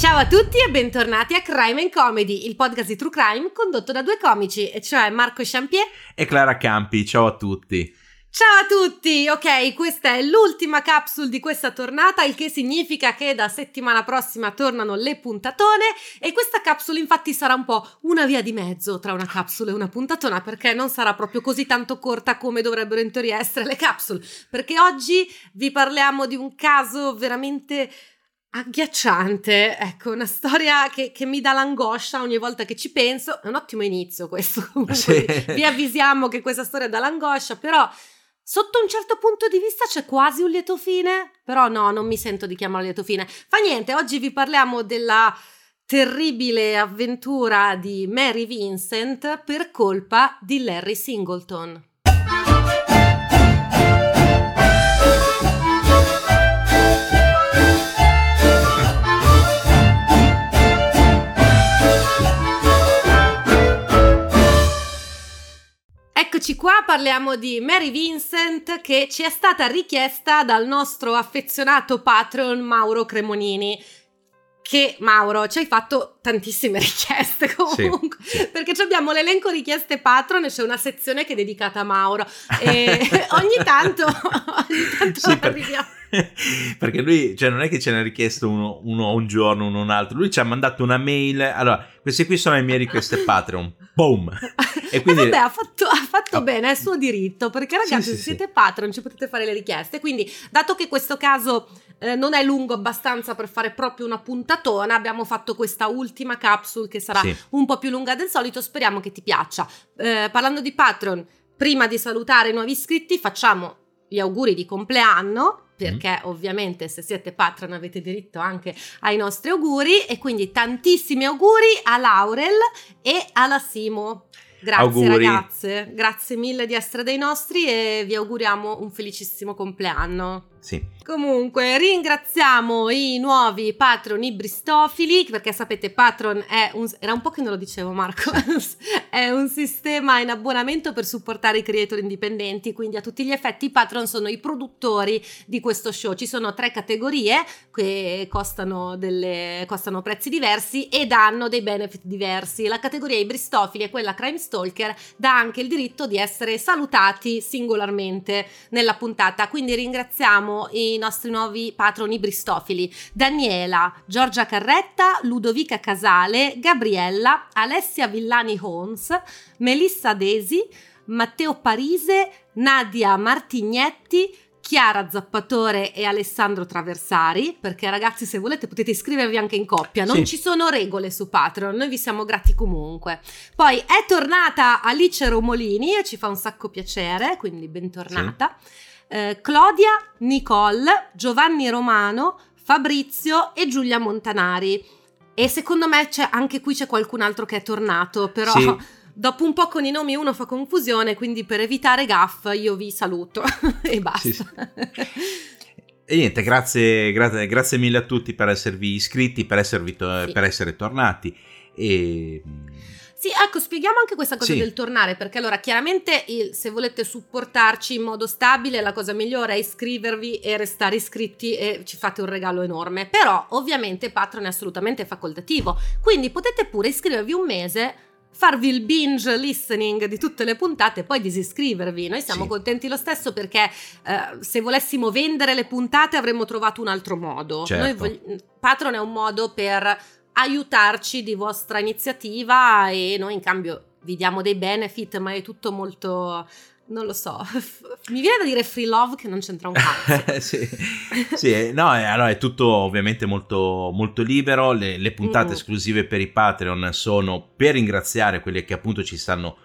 Ciao a tutti e bentornati a Crime and Comedy, il podcast di True Crime condotto da due comici, e cioè Marco Champier e Clara Campi. Ciao a tutti. Ciao a tutti! Ok, questa è l'ultima capsule di questa tornata, il che significa che da settimana prossima tornano le puntatone e questa capsule infatti sarà un po' una via di mezzo tra una capsule e una puntatona perché non sarà proprio così tanto corta come dovrebbero in teoria essere le capsule, perché oggi vi parliamo di un caso veramente agghiacciante, ecco, una storia che, che, mi dà l'angoscia ogni volta che ci penso. È un ottimo inizio questo. Sì. Vi avvisiamo che questa storia dà l'angoscia, però sotto un certo punto di vista c'è quasi un lieto fine. Però no, non mi sento di chiamarlo lieto fine. Fa niente, oggi vi parliamo della terribile avventura di Mary Vincent per colpa di Larry Singleton. Eccoci qua, parliamo di Mary Vincent che ci è stata richiesta dal nostro affezionato patron Mauro Cremonini. Che Mauro, ci hai fatto tantissime richieste comunque, sì, sì. perché abbiamo l'elenco richieste patron e c'è una sezione che è dedicata a Mauro e ogni tanto, ogni tanto sì, arriviamo. perché lui, cioè, non è che ce ne ha richiesto uno, uno un giorno, uno un altro. Lui ci ha mandato una mail. Allora, queste qui sono le mie richieste Patreon. Boom! E quindi. vabbè, ha fatto, ha fatto oh. bene, è suo diritto. Perché, ragazzi, sì, se sì, siete sì. Patreon, ci potete fare le richieste. Quindi, dato che questo caso eh, non è lungo abbastanza per fare proprio una puntatona, abbiamo fatto questa ultima capsule che sarà un po' più lunga del solito. Speriamo che ti piaccia. Eh, parlando di Patreon, prima di salutare i nuovi iscritti, facciamo gli auguri di compleanno perché mm. ovviamente se siete patron avete diritto anche ai nostri auguri e quindi tantissimi auguri a Laurel e alla Simo. Grazie auguri. ragazze, grazie mille di essere dei nostri e vi auguriamo un felicissimo compleanno. Sì. Comunque, ringraziamo i nuovi patron Bristofili, perché sapete, Patron è un... era un po' che non lo dicevo Marco, è un sistema in abbonamento per supportare i creator indipendenti, quindi a tutti gli effetti i patron sono i produttori di questo show. Ci sono tre categorie che costano, delle... costano prezzi diversi ed hanno dei benefit diversi. La categoria Bristofili e quella Crime Stalker dà anche il diritto di essere salutati singolarmente nella puntata, quindi ringraziamo ringraziamo i nostri nuovi patroni bristofili, Daniela, Giorgia Carretta, Ludovica Casale, Gabriella, Alessia Villani Holmes, Melissa Desi, Matteo Parise, Nadia Martignetti, Chiara Zappatore e Alessandro Traversari, perché ragazzi se volete potete iscrivervi anche in coppia, non sì. ci sono regole su Patreon, noi vi siamo grati comunque. Poi è tornata Alice Romolini e ci fa un sacco piacere, quindi bentornata. Sì eh, Claudia, Nicole, Giovanni Romano, Fabrizio e Giulia Montanari. E secondo me c'è, anche qui c'è qualcun altro che è tornato, però sì. dopo un po' con i nomi uno fa confusione, quindi per evitare gaff io vi saluto e basta. Sì, sì. E niente, grazie, grazie, grazie, mille a tutti per esservi iscritti, per, esservi to- per essere tornati. E sì, ecco, spieghiamo anche questa cosa sì. del tornare, perché allora chiaramente il, se volete supportarci in modo stabile la cosa migliore è iscrivervi e restare iscritti e ci fate un regalo enorme, però ovviamente Patreon è assolutamente facoltativo, quindi potete pure iscrivervi un mese farvi il binge listening di tutte le puntate e poi disiscrivervi. Noi siamo sì. contenti lo stesso perché eh, se volessimo vendere le puntate avremmo trovato un altro modo. Certo. Vog- Patreon è un modo per aiutarci di vostra iniziativa e noi in cambio vi diamo dei benefit, ma è tutto molto non lo so, mi viene da dire free love che non c'entra un cazzo. sì, sì, no, allora è tutto ovviamente molto, molto libero, le, le puntate mm. esclusive per i Patreon sono per ringraziare quelli che appunto ci stanno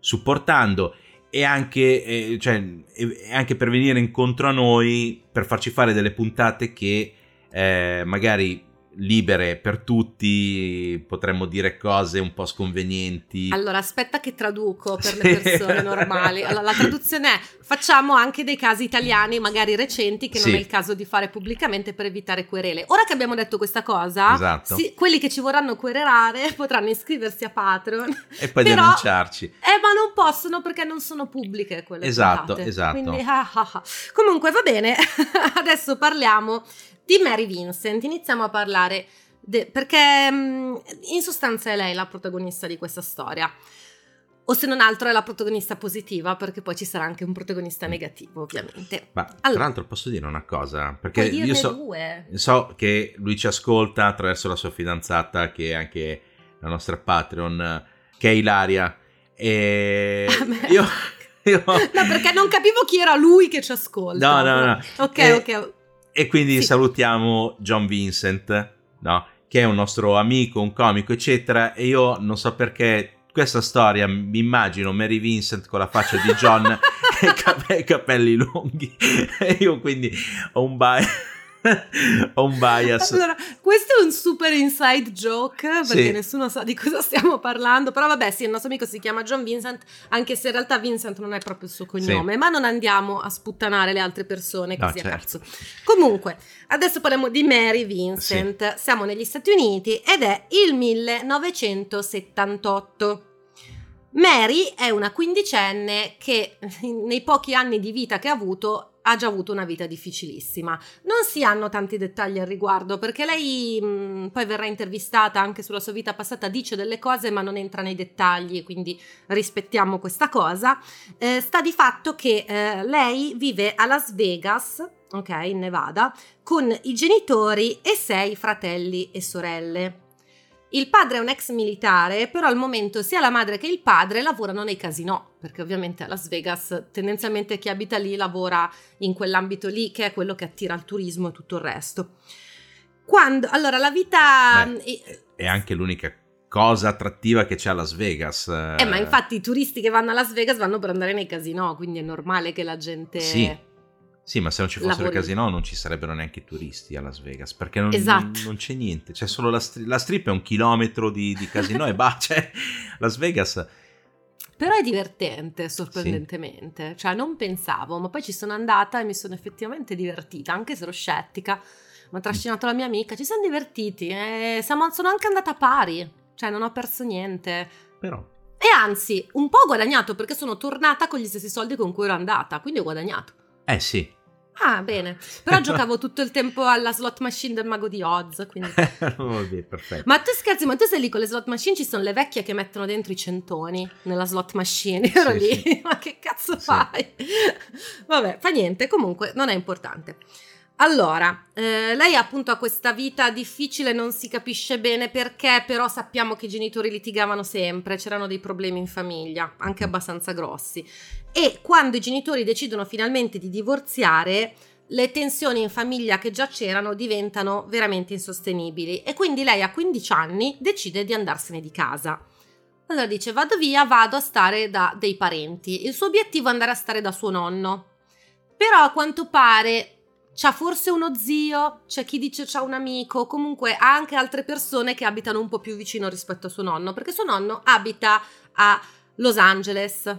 supportando e anche, eh, cioè, e anche per venire incontro a noi, per farci fare delle puntate che eh, magari libere per tutti, potremmo dire cose un po' sconvenienti. Allora, aspetta che traduco per le persone normali. Allora, la traduzione è facciamo anche dei casi italiani, magari recenti, che sì. non è il caso di fare pubblicamente per evitare querele. Ora che abbiamo detto questa cosa, esatto. sì, quelli che ci vorranno querelare potranno iscriversi a Patreon. E poi però, denunciarci. Eh, ma non possono perché non sono pubbliche quelle Esatto, puntate. esatto. Quindi, ah, ah, ah. Comunque va bene, adesso parliamo di Mary Vincent iniziamo a parlare de- perché mm, in sostanza è lei la protagonista di questa storia. O se non altro è la protagonista positiva, perché poi ci sarà anche un protagonista negativo, ovviamente. Ma allora, tra l'altro posso dire una cosa, perché io so, due. so che lui ci ascolta attraverso la sua fidanzata, che è anche la nostra Patreon, che è Ilaria. E io, io... No, perché non capivo chi era lui che ci ascolta. No, no, no. Ok, e, ok. E quindi sì. salutiamo John Vincent, no? che è un nostro amico, un comico, eccetera. E io non so perché questa storia mi immagino Mary Vincent con la faccia di John e i capelli lunghi. e io quindi ho un bias. ho un bias. Allora, questo è un super inside joke perché sì. nessuno sa di cosa stiamo parlando. Però, vabbè, sì, il nostro amico si chiama John Vincent, anche se in realtà Vincent non è proprio il suo cognome. Sì. Ma non andiamo a sputtanare le altre persone così no, certo. a cazzo. Comunque, adesso parliamo di Mary Vincent. Sì. Siamo negli Stati Uniti ed è il 1978. Mary è una quindicenne che nei pochi anni di vita che ha avuto ha già avuto una vita difficilissima. Non si hanno tanti dettagli al riguardo perché lei mh, mm, poi verrà intervistata anche sulla sua vita passata, dice delle cose ma non entra nei dettagli, quindi rispettiamo questa cosa. Eh, sta di fatto che eh, lei vive a Las Vegas, ok, in Nevada, con i genitori e sei fratelli e sorelle. Il padre è un ex militare, però al momento sia la madre che il padre lavorano nei casinò, perché ovviamente a Las Vegas tendenzialmente chi abita lì lavora in quell'ambito lì, che è quello che attira il turismo e tutto il resto. Quando, allora, la vita... Beh, è anche l'unica cosa attrattiva che c'è a Las Vegas. Eh, ma infatti i turisti che vanno a Las Vegas vanno per andare nei casinò, quindi è normale che la gente... Sì sì, ma se non ci fosse lavori. il casino non ci sarebbero neanche i turisti a Las Vegas, perché non, esatto. non, c'è niente, c'è solo la, stri- la, strip è un chilometro di, di casino e bah, cioè Las Vegas... Però è divertente, sorprendentemente, sì. cioè non pensavo, ma poi ci sono andata e mi sono effettivamente divertita, anche se ero scettica, mi ha trascinato la mia amica, ci siamo divertiti e siamo, sono anche andata a pari, cioè non ho perso niente. Però... E anzi, un po' ho guadagnato perché sono tornata con gli stessi soldi con cui ero andata, quindi ho guadagnato. Eh sì. Ah, bene. Però giocavo tutto il tempo alla slot machine del mago di Oz. Quindi... Vabbè, perfetto. Ma tu scherzi, ma tu sei lì con le slot machine? Ci sono le vecchie che mettono dentro i centoni nella slot machine. Io ero sì, lì. Sì. ma che cazzo sì. fai? Vabbè, fa niente. Comunque, non è importante. Allora, eh, lei appunto ha questa vita difficile, non si capisce bene perché, però sappiamo che i genitori litigavano sempre, c'erano dei problemi in famiglia, anche abbastanza grossi. E quando i genitori decidono finalmente di divorziare, le tensioni in famiglia che già c'erano diventano veramente insostenibili e quindi lei a 15 anni decide di andarsene di casa. Allora dice vado via, vado a stare da dei parenti. Il suo obiettivo è andare a stare da suo nonno. Però a quanto pare c'ha forse uno zio, c'è chi dice c'ha un amico, comunque ha anche altre persone che abitano un po' più vicino rispetto a suo nonno, perché suo nonno abita a Los Angeles.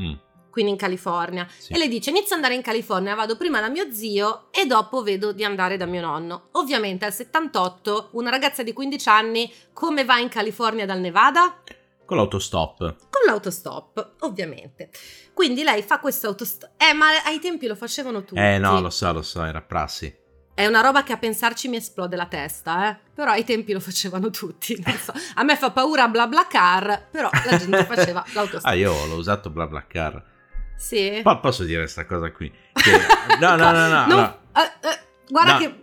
Mm. Quindi in California. Sì. E le dice: Inizio ad andare in California, vado prima da mio zio e dopo vedo di andare da mio nonno. Ovviamente al 78, una ragazza di 15 anni, come va in California dal Nevada? Con l'autostop. Con l'autostop, ovviamente. Quindi lei fa questo autostop. Eh, ma ai tempi lo facevano tutti. Eh, no, lo so, lo so, era prassi. È una roba che a pensarci mi esplode la testa, eh. Però ai tempi lo facevano tutti, so. A me fa paura BlaBlaCar, però la gente faceva l'autostop. Ah, io l'ho usato BlaBlaCar. Sì. Ma posso dire questa cosa qui? Che... No, no, no, no. no, no. Uh, uh, Guarda no. che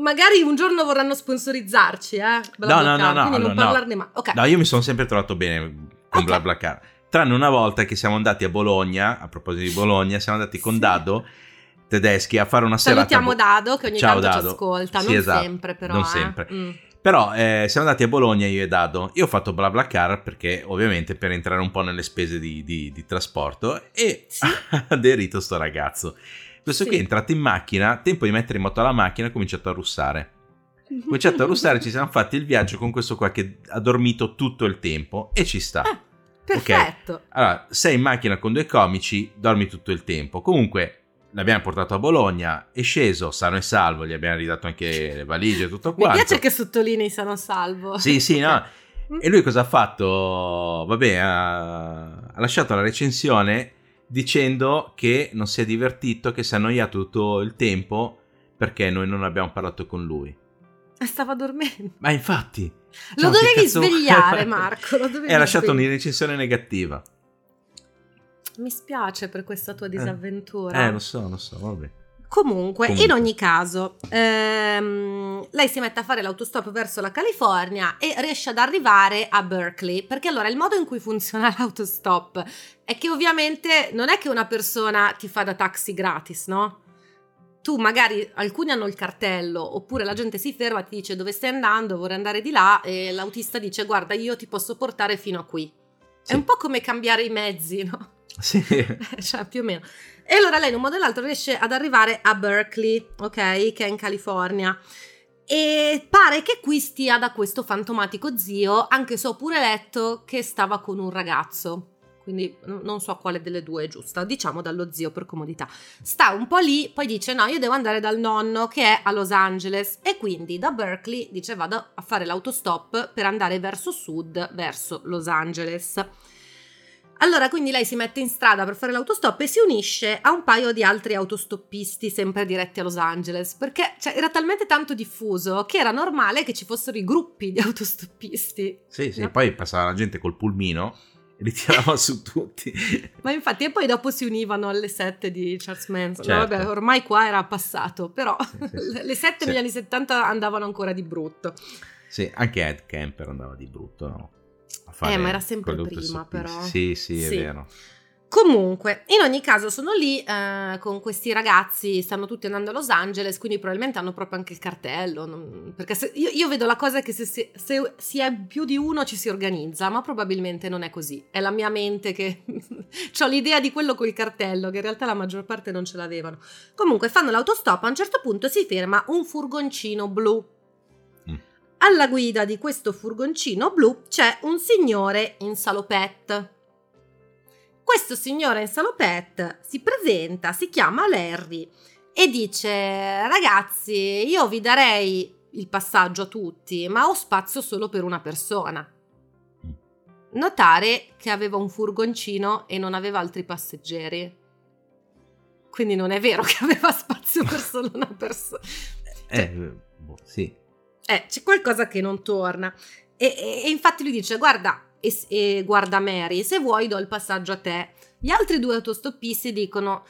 magari un giorno vorranno sponsorizzarci, eh? No, no, no, no. Quindi allora, non parlarne mai. Ok. No, io mi sono sempre trovato bene con Ok. BlaBlaCar. Tranne una volta che siamo andati a Bologna, a proposito di Bologna, siamo andati con Sì. Dado tedeschi a fare una serata. Salutiamo Dado che ogni Ciao, tanto ci Dado. ascolta, Sì, non esatto, sempre però. non eh. sempre. Mm. Però eh, siamo andati a Bologna io e Dado. Io ho fatto BlaBlaCar perché ovviamente per entrare un po' nelle spese di, di- di trasporto e Sì. ha aderito sto ragazzo. Questo Sì. qui è entrato in macchina, tempo di mettere in moto la macchina e ha cominciato a russare. Ha cominciato a russare, ci siamo fatti il viaggio con questo qua che ha dormito tutto il tempo e ci sta. Ah, Perfetto. Allora, sei in macchina con due comici, dormi tutto il tempo. Comunque, l'abbiamo portato a Bologna, è sceso sano e salvo, gli abbiamo ridato anche le valigie e tutto Mi quanto. piace che sottolinei sano salvo. Sì, sì, no. E lui cosa ha fatto? Vabbè, ha, ha lasciato la recensione dicendo che non si è divertito, che si è annoiato tutto il tempo perché noi non abbiamo parlato con lui. Stava dormendo. Ma infatti... Lo cioè, dovevi cazzo- svegliare, Marco. Lo dovevi E ha lasciato svegliare. una recensione negativa. Mi spiace per questa tua disavventura. Eh, lo so, lo so, vabbè. Comunque, Comunque. in ogni caso, ehm, lei si mette a fare l'autostop verso la California e riesce ad arrivare a Berkeley, perché allora il modo in cui funziona l'autostop è che ovviamente non è che una persona ti fa da taxi gratis, no? Tu magari alcuni hanno il cartello, oppure la gente si ferma, ti dice dove stai andando, vorrei andare di là, e l'autista dice guarda io ti posso portare fino a qui. Sì. È un po' come cambiare i mezzi, no? Sì. cioè più o meno. E allora lei in un modo o nell'altro riesce ad arrivare a Berkeley, ok, che è in California. E pare che qui stia da questo fantomatico zio, anche se ho pure letto che stava con un ragazzo. Quindi non so quale delle due è giusta, diciamo dallo zio per comodità. Sta un po' lì, poi dice no, io devo andare dal nonno che è a Los Angeles e quindi da Berkeley dice vado a fare l'autostop per andare verso sud, verso Los Angeles. Allora, quindi lei si mette in strada per fare l'autostop e si unisce a un paio di altri autostoppisti sempre diretti a Los Angeles, perché cioè, era talmente tanto diffuso che era normale che ci fossero i gruppi di autostoppisti. Sì, sì, No? poi passava la gente col pulmino e li tirava su tutti. Ma infatti, e poi dopo si univano alle sette di Charles Manson. No, Certo. vabbè, ormai qua era passato, però Sì, sì, sì. le sette negli anni 70 andavano ancora di brutto. Sì, anche Ed Kemper andava di brutto, no? Eh, ma era sempre prima, per però. Sì, sì, è Sì. vero. Comunque, in ogni caso sono lì eh, con questi ragazzi, stanno tutti andando a Los Angeles, quindi probabilmente hanno proprio anche il cartello, non- perché se- io, io vedo la cosa che se, si- se si è più di uno ci si organizza, ma probabilmente non è così, è la mia mente che ho l'idea di quello col cartello, che in realtà la maggior parte non ce l'avevano. Comunque fanno l'autostop, a un certo punto si ferma un furgoncino blu. Alla guida di questo furgoncino blu c'è un signore in salopette. Questo signore in salopette si presenta, si chiama Larry e dice: Ragazzi, io vi darei il passaggio a tutti, ma ho spazio solo per una persona. Notare che aveva un furgoncino e non aveva altri passeggeri. Quindi non è vero che aveva spazio per solo una persona. Eh, boh, sì. Eh, c'è qualcosa che non torna. E, e- e infatti lui dice: Guarda, e, e guarda Mary, se vuoi do il passaggio a te. Gli altri due autostoppisti dicono: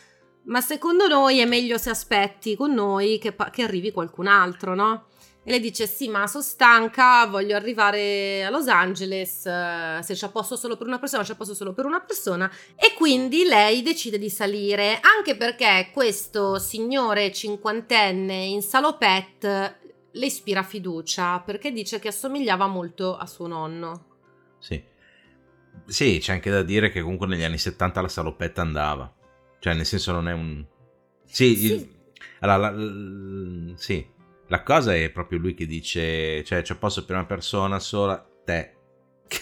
Ma secondo noi è meglio se aspetti con noi che, che arrivi qualcun altro, no? E lei dice: Sì, ma sono stanca, voglio arrivare a Los Angeles. eh, Se c'è posto solo per una persona, c'è posto solo per una persona. E quindi lei decide di salire, anche perché questo signore cinquantenne in salopette le ispira fiducia perché dice che assomigliava molto a suo nonno. Sì. Sì, c'è anche da dire che comunque negli anni 70 la salopetta andava. Cioè, nel senso non è un... Sì, Sì. il- allora, la, l- sì. La cosa è proprio lui che dice, cioè c'è posto per una persona sola, te.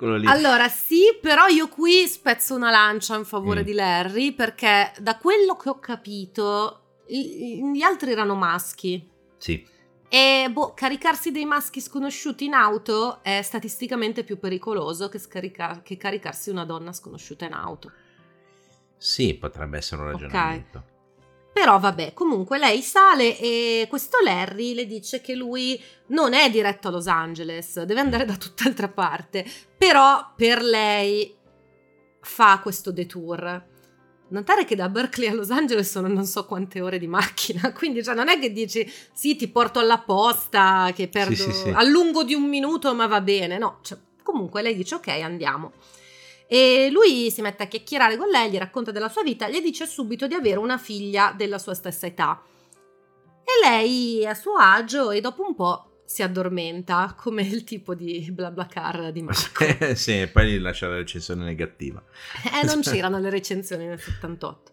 Lì. Allora, sì, però io qui spezzo una lancia in favore Mm. di Larry perché da quello che ho capito gli altri erano maschi. Sì, E boh, caricarsi dei maschi sconosciuti in auto è statisticamente più pericoloso che, scarica- che caricarsi una donna sconosciuta in auto. sì, potrebbe essere un ragionamento. Però vabbè, comunque lei sale e questo Larry le dice che lui non è diretto a Los Angeles, deve andare da tutt'altra parte. Però per lei fa questo detour. Notare che da Berkeley a Los Angeles sono non so quante ore di macchina, quindi cioè, non è che dici sì ti porto alla posta, che perdo sì, sì. allungo di un minuto ma va bene, no, cioè, Comunque lei dice ok, andiamo. E lui si mette a chiacchierare con lei, gli racconta della sua vita, gli dice subito di avere una figlia della sua stessa età. E lei è a suo agio e dopo un po' si addormenta, come il tipo di BlaBlaCar di Marco. sì, e poi lascia la recensione negativa. Eh, non c'erano le recensioni nel 78.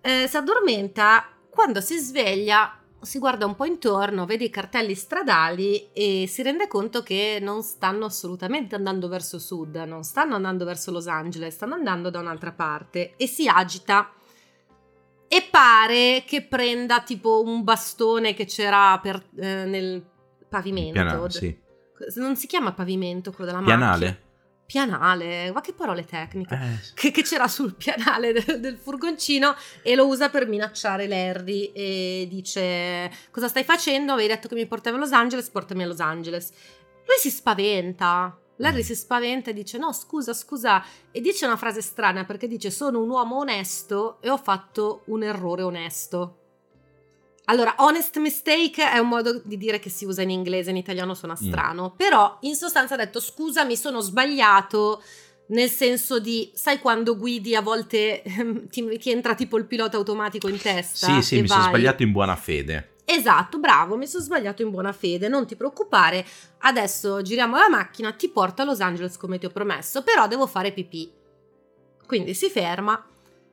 Eh, si addormenta, quando si sveglia si guarda un po' intorno, vede i cartelli stradali e si rende conto che non stanno assolutamente andando verso sud, non stanno andando verso Los Angeles, stanno andando da un'altra parte e si agita e pare che prenda tipo un bastone che c'era per, eh, nel pavimento. Pianale, sì. Non si chiama pavimento quello della Pianale? macchina. Pianale, ma che parole tecniche. Eh. Che, che c'era sul pianale del, del furgoncino e lo usa per minacciare Larry e dice cosa stai facendo? Avevi detto che mi portavi a Los Angeles, portami a Los Angeles. Lui si spaventa. Larry Mm. si spaventa e dice no scusa scusa e dice una frase strana perché dice sono un uomo onesto e ho fatto un errore onesto. Allora, honest mistake è un modo di dire che si usa in inglese, in italiano suona Mm. strano, però in sostanza ha detto scusa mi sono sbagliato nel senso di, sai quando guidi a volte ehm, ti, ti entra tipo il pilota automatico in testa? Sì, sì, mi sono vai. sbagliato in buona fede. Esatto, bravo, mi sono sbagliato in buona fede, non ti preoccupare, adesso giriamo la macchina, ti porto a Los Angeles come ti ho promesso, però devo fare pipì. Quindi si ferma,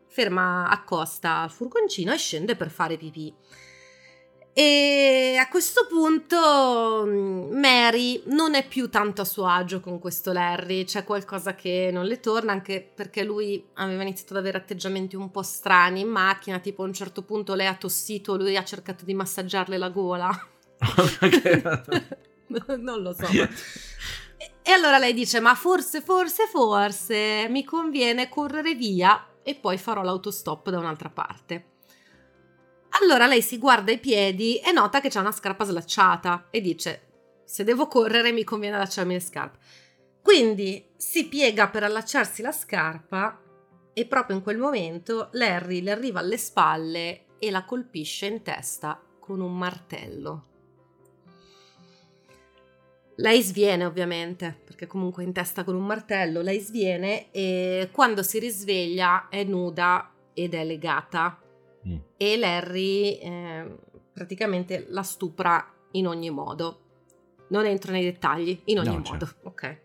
ferma, accosta al furgoncino e scende per fare pipì. E a questo punto mm, Mary non è più tanto a suo agio con questo Larry, c'è qualcosa che non le torna, anche perché lui aveva iniziato ad avere atteggiamenti un po' strani in macchina, tipo a un certo punto lei ha tossito, lui ha cercato di massaggiarle la gola. non lo so. E- E allora lei dice: Ma forse, forse, forse mi conviene correre via e poi farò l'autostop da un'altra parte. Allora lei si guarda i piedi e nota che c'è una scarpa slacciata e dice: Se devo correre, mi conviene allacciarmi le scarpe. Quindi si piega per allacciarsi la scarpa e proprio in quel momento Larry le arriva alle spalle e la colpisce in testa con un martello. Lei sviene ovviamente, perché comunque in testa con un martello, lei sviene e quando si risveglia è nuda ed è legata Mm. e Larry eh, praticamente la stupra in ogni modo. Non entro nei dettagli, in ogni No, modo, certo. ok.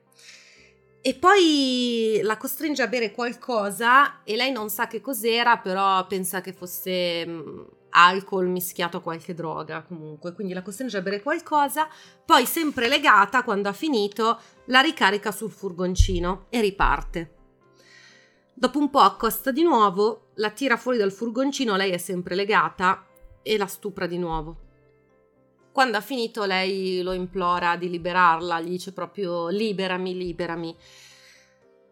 E poi la costringe a bere qualcosa e lei non sa che cos'era, però pensa che fosse mm, alcol mischiato a qualche droga comunque, quindi la costringe a bere qualcosa, poi sempre legata quando ha finito la ricarica sul furgoncino e riparte. Dopo un po' accosta di nuovo, la tira fuori dal furgoncino, lei è sempre legata e la stupra di nuovo. Quando ha finito lei lo implora di liberarla, gli dice proprio liberami, liberami.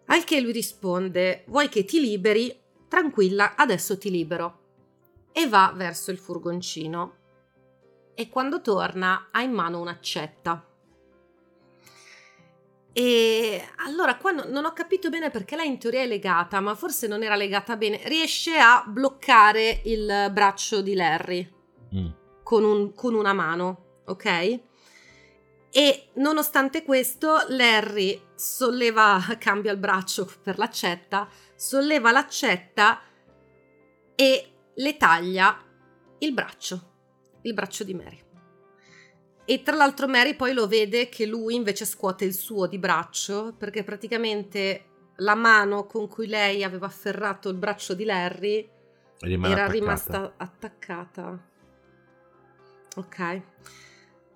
Al che lui risponde, vuoi che ti liberi? Tranquilla, adesso ti libero. E va verso il furgoncino. E quando torna ha in mano un'accetta. E allora qua no- non ho capito bene perché lei in teoria è legata, ma forse non era legata bene. Riesce a bloccare il braccio di Larry Mm. con, un- con una mano, ok? E nonostante questo, Larry solleva, cambia il braccio per l'accetta, solleva l'accetta e le taglia il braccio, il braccio di Mary. E tra l'altro Mary poi lo vede che lui invece scuote il suo di braccio perché praticamente la mano con cui lei aveva afferrato il braccio di Larry era attaccata. rimasta attaccata. Ok.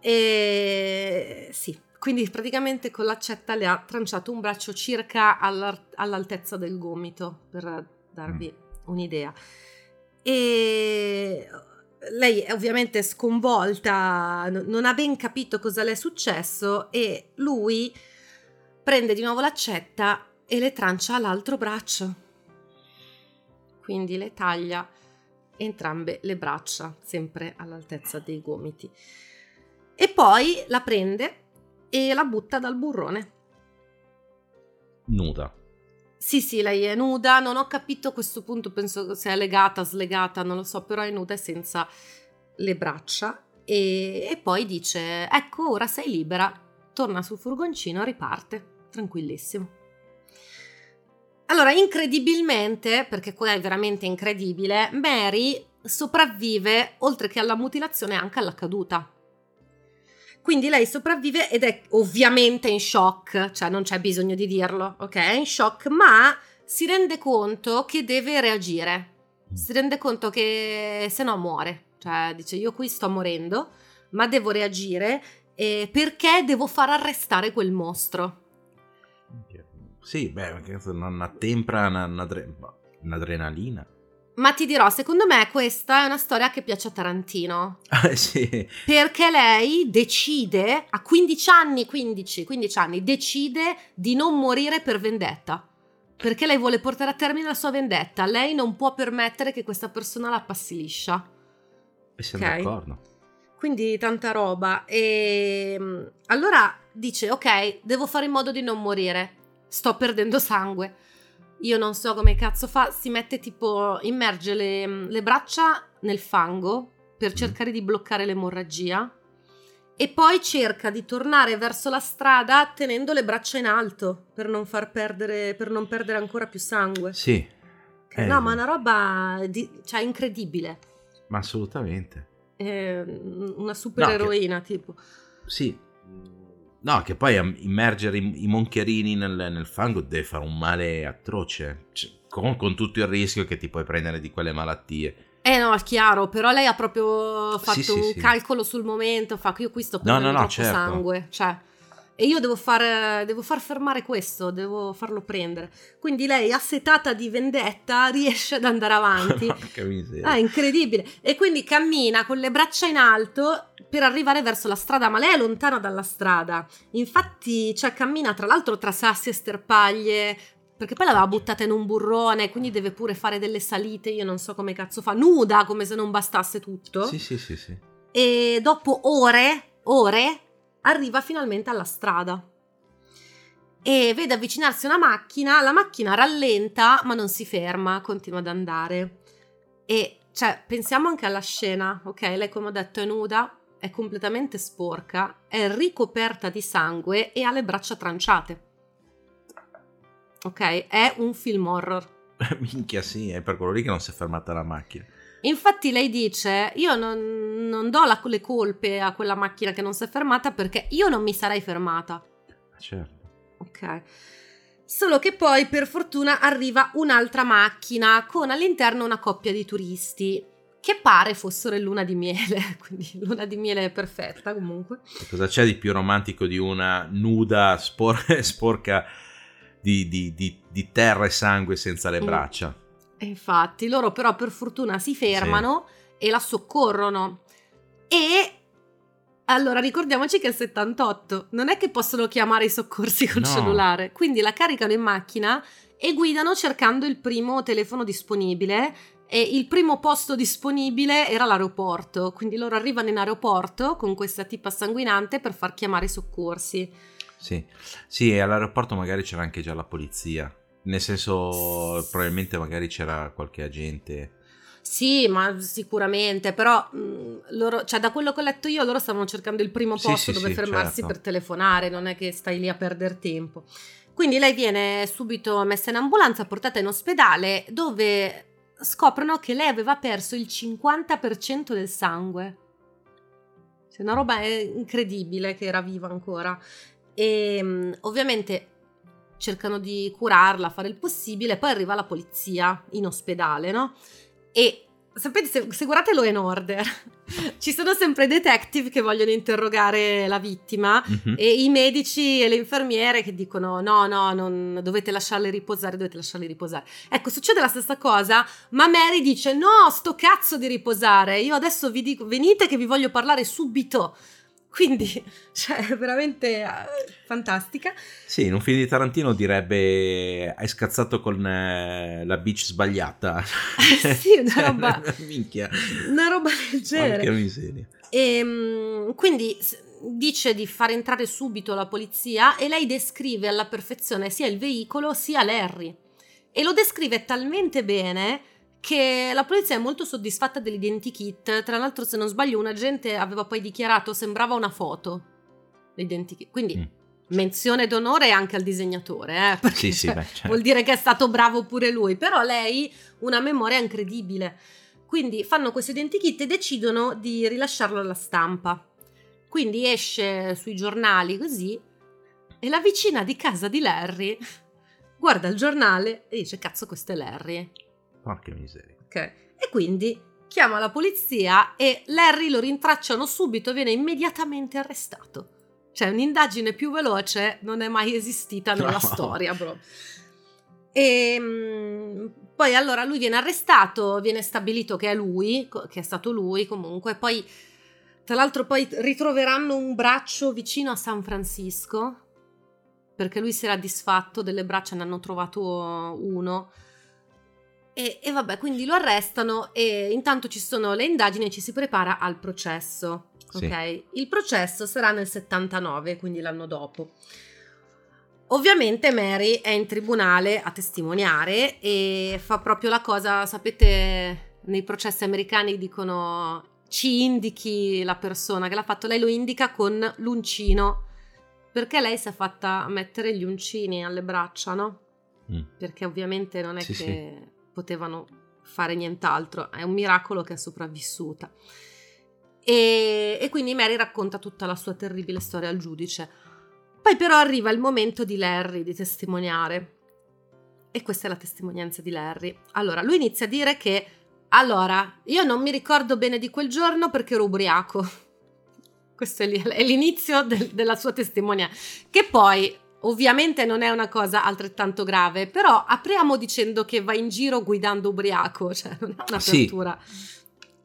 E sì, quindi praticamente con l'accetta le ha tranciato un braccio circa alla- all'altezza del gomito per darvi un'idea. E lei è ovviamente sconvolta, non ha ben capito cosa le è successo e lui prende di nuovo l'accetta e le trancia l'altro braccio. Quindi le taglia entrambe le braccia, sempre all'altezza dei gomiti. E poi la prende e la butta dal burrone. Nuda. Sì, sì, lei è nuda, non ho capito a questo punto, penso è legata, slegata, non lo so, però è nuda e senza le braccia. E, e poi dice, ecco, ora sei libera, torna sul furgoncino, riparte. tranquillissimo. Allora, incredibilmente, perché qua è veramente incredibile, Mary sopravvive oltre che alla mutilazione anche alla caduta. Quindi lei sopravvive ed è ovviamente in shock, cioè non c'è bisogno di dirlo, ok? È in shock, ma si rende conto che deve reagire. Si rende conto che se no muore. Cioè dice io qui sto morendo, ma devo reagire eh, perché devo far arrestare quel mostro. Sì, beh, non attempra un'adrenalina. Ma ti dirò, secondo me questa è una storia che piace a Tarantino. Ah, sì. Perché lei decide, a 15 anni, 15, 15 anni, decide di non morire per vendetta. Perché lei vuole portare a termine la sua vendetta. Lei non può permettere che questa persona la passi liscia. E siamo okay? d'accordo. Quindi tanta roba. E ehm, allora dice, ok, devo fare in modo di non morire sto perdendo sangue. Io non so come cazzo fa, si mette tipo, immerge le, le braccia nel fango per mm. cercare di bloccare l'emorragia e poi cerca di tornare verso la strada tenendo le braccia in alto per non far perdere, per non perdere ancora più sangue. Sì. Eh, no, ma è una roba di, cioè, incredibile. Ma assolutamente. È una supereroina, no, che... tipo. Sì, No, che poi immergere i, i moncherini nel, nel, fango deve fare un male atroce, cioè, con, con, tutto il rischio che ti puoi prendere di quelle malattie. Eh no, è chiaro, però lei ha proprio fatto sì, un sì, calcolo sul momento, fa che io qui sto prendendo no, no, no, certo. sangue, cioè... E io devo far, devo far, fermare questo, devo farlo prendere. Quindi lei, assetata di vendetta, riesce ad andare avanti. Porca miseria. Ah, incredibile. E quindi cammina con le braccia in alto per arrivare verso la strada, ma lei è lontana dalla strada. Infatti, cioè, cammina tra l'altro tra sassi e sterpaglie, perché poi l'aveva buttata in un burrone, quindi deve pure fare delle salite, io non so come cazzo fa, nuda come se non bastasse tutto. Sì, sì, sì, sì. E dopo ore, ore, arriva finalmente alla strada e vede avvicinarsi una macchina, la macchina rallenta ma non si ferma, continua ad andare. E cioè, pensiamo anche alla scena, ok? Lei come ho detto è nuda, è completamente sporca, è ricoperta di sangue e ha le braccia tranciate. Ok? È un film horror. Minchia, sì, è per quello lì che non si è fermata la macchina. Infatti lei dice, io non, non do la, le colpe a quella macchina che non si è fermata perché io non mi sarei fermata. Certo. Ok. Solo che poi per fortuna arriva un'altra macchina con all'interno una coppia di turisti che pare fossero in luna di miele, quindi luna di miele perfetta comunque. Cosa c'è di più romantico di una nuda spor- sporca di, di, di, di, terra e sangue senza le mm. Infatti, loro però per fortuna si fermano sì. e la soccorrono. E allora ricordiamoci che è il 78, non è che possono chiamare i soccorsi col no. cellulare, quindi la caricano in macchina e guidano cercando il primo telefono disponibile e il primo posto disponibile era l'aeroporto, quindi loro arrivano in aeroporto con questa tipa sanguinante per far chiamare i soccorsi. Sì, sì, e all'aeroporto magari c'era anche già la polizia. Nel senso, probabilmente magari c'era qualche agente. Sì, ma sicuramente, però mh, loro, cioè, da quello che ho letto io, loro stavano cercando il primo posto sì, dove sì, fermarsi certo. per telefonare, non è che stai lì a perdere tempo. Quindi lei viene subito messa in ambulanza, portata in ospedale, dove scoprono che lei aveva perso il 50% del sangue. Cioè, una roba incredibile che era viva ancora. E ovviamente cercano di curarla, fare il possibile, poi arriva la polizia in ospedale, no? E sapete, se, se guardate Law and Order, ci sono sempre detective che vogliono interrogare la vittima mm-hmm. e i medici e le infermiere che dicono no, no, non, dovete lasciarle riposare, dovete lasciarle riposare. Ecco, succede la stessa cosa, ma Mary dice no, sto cazzo di riposare, io adesso vi dico, venite che vi voglio parlare subito. Quindi, cioè, veramente uh, fantastica. Sì, in un film di Tarantino direbbe hai scazzato con eh, la bitch sbagliata. Eh, sì, una cioè, roba... Minchia. Una roba del genere. Che miseria. E, ehm, quindi dice di far entrare subito la polizia e lei descrive alla perfezione sia il veicolo sia Larry. E lo descrive talmente bene che la polizia è molto soddisfatta dell'identikit. Tra l'altro, se non sbaglio, un agente aveva poi dichiarato sembrava una foto. L'identikit. Quindi, mm. menzione d'onore anche al disegnatore, eh, perché Sì, sì, cioè, beh, certo. vuol dire che è stato bravo pure lui, però lei una memoria incredibile. Quindi fanno questo identikit e decidono di rilasciarlo alla stampa. Quindi esce sui giornali così e la vicina di casa di Larry guarda il giornale e dice cazzo questo è Larry. Porca miseria. Ok. E quindi chiama la polizia e Larry lo rintracciano subito, viene immediatamente arrestato. Cioè un'indagine più veloce non è mai esistita nella No. storia proprio. E mm, poi allora lui viene arrestato, viene stabilito che è lui, che è stato lui comunque, poi tra l'altro poi ritroveranno un braccio vicino a San Francisco, perché lui si era disfatto delle braccia, ne hanno trovato uno. E, e vabbè, quindi lo arrestano e intanto ci sono le indagini e ci si prepara al processo. Sì. Ok? Il processo sarà nel 79, quindi l'anno dopo. Ovviamente Mary è in tribunale a testimoniare e fa proprio la cosa, sapete, nei processi americani dicono ci indichi la persona che l'ha fatto, lei lo indica con l'uncino, perché lei si è fatta mettere gli uncini alle braccia, no? Mm. Perché ovviamente non è Sì, che potevano fare nient'altro, è un miracolo che è sopravvissuta. E, e quindi Mary racconta tutta la sua terribile storia al giudice. Poi però arriva il momento di Larry di testimoniare. E questa è la testimonianza di Larry. Allora, lui inizia a dire che, allora, io non mi ricordo bene di quel giorno perché ero ubriaco. Questo è l'inizio del- della sua testimonianza. Che poi, ovviamente, non è una cosa altrettanto grave, però apriamo dicendo che va in giro guidando ubriaco, cioè non è un'apertura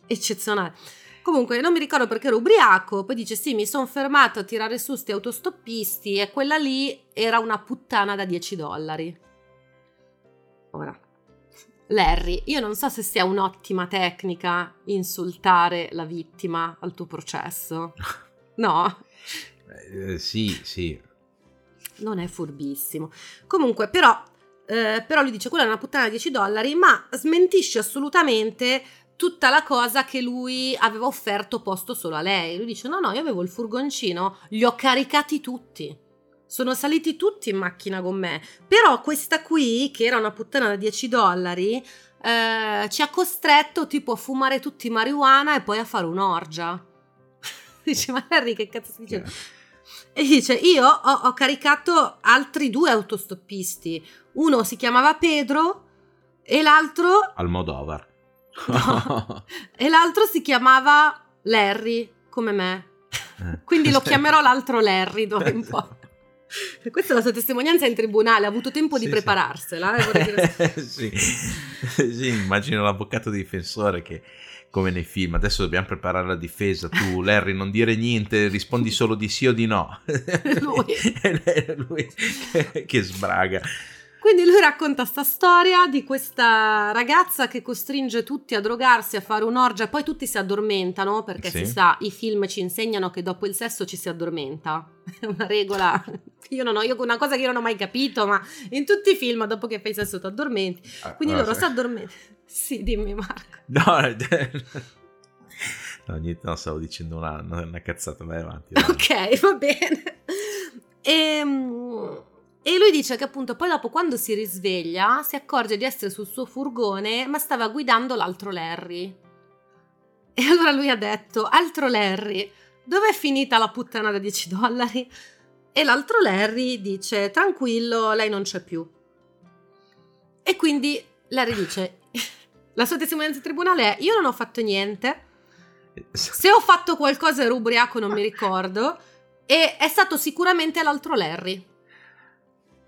eccezionale. Comunque, non mi ricordo perché ero ubriaco. Poi dice: Sì, mi sono fermato a tirare su sti autostoppisti. E quella lì era una puttana da 10 dollari. Ora, Larry, io non so se sia un'ottima tecnica insultare la vittima al tuo processo. No, Eh, sì, sì. Non è furbissimo. Comunque, però, eh, però lui dice: quella è una puttana da 10 dollari, ma smentisce assolutamente tutta la cosa che lui aveva offerto posto solo a lei. Lui dice: No, no, io avevo il furgoncino, li ho caricati tutti. Sono saliti tutti in macchina con me. Però questa qui, che era una puttana da 10 dollari, eh, ci ha costretto tipo a fumare tutti marijuana e poi a fare un'orgia. Dice, ma Harry, che cazzo stai dicendo? E dice: Io ho, ho caricato altri due autostoppisti. Uno si chiamava Pedro e l'altro, Almodovar. No. e l'altro si chiamava Larry, come me. Quindi lo chiamerò l'altro Larry d'ora in poi. Questa è la sua testimonianza in tribunale, ha avuto tempo di Sì, prepararsela. eh, sì. sì, immagino l'avvocato difensore che come nei film, adesso dobbiamo preparare la difesa, tu Larry non dire niente, rispondi solo di sì o di no. Lui. Lui che, sbraga. Quindi lui racconta sta storia di questa ragazza che costringe tutti a drogarsi, a fare un'orgia, poi tutti si addormentano, perché Sì. si sa, i film ci insegnano che dopo il sesso ci si addormenta. È una regola, io non ho, io, una cosa che io non ho mai capito, ma in tutti i film dopo che fai sesso ti addormenti. Quindi Ah, loro sì. si addormentano. Sì, dimmi Marco. No, no, niente, no, stavo dicendo una, una cazzata, vai avanti. vai. Ok, va bene. Ehm, E, lui dice che appunto poi dopo quando si risveglia si accorge di essere sul suo furgone ma stava guidando l'altro Larry. E allora lui ha detto, altro Larry, dov'è finita la puttana da 10 dollari? E l'altro Larry dice, tranquillo, lei non c'è più. E quindi Larry dice, la sua testimonianza in tribunale è, io non ho fatto niente, se ho fatto qualcosa ero ubriaco, non mi ricordo. E è stato sicuramente l'altro Larry.